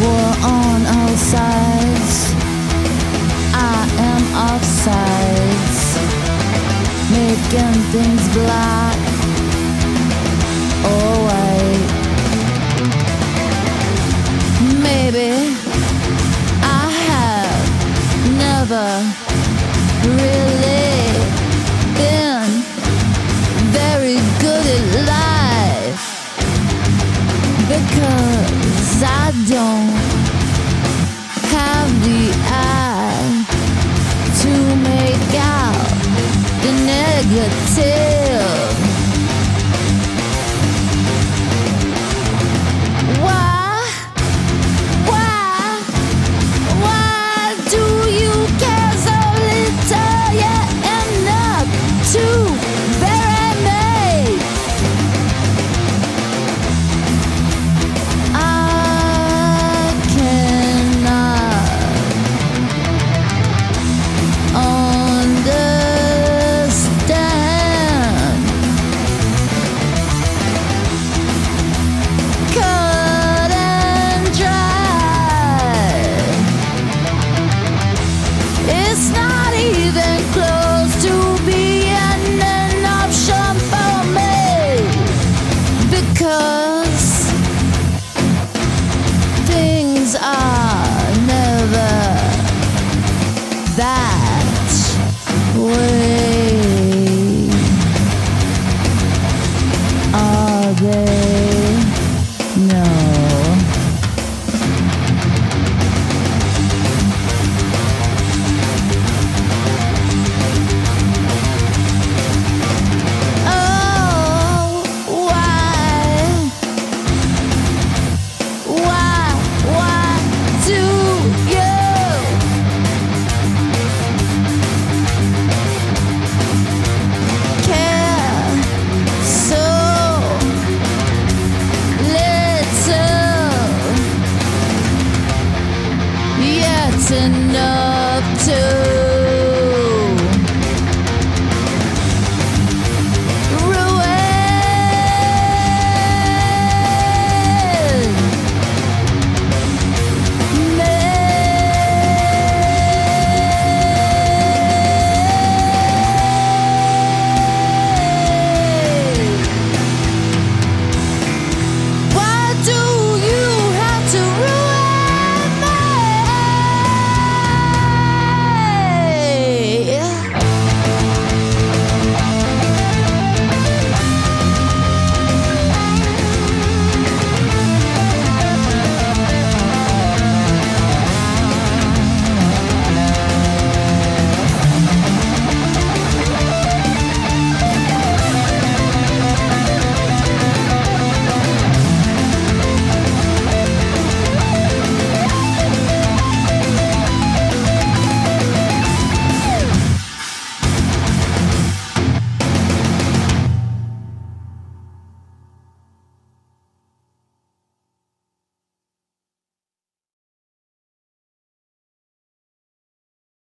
war on all sides. I am making things black or white. Maybe. To make out the negative. listen up to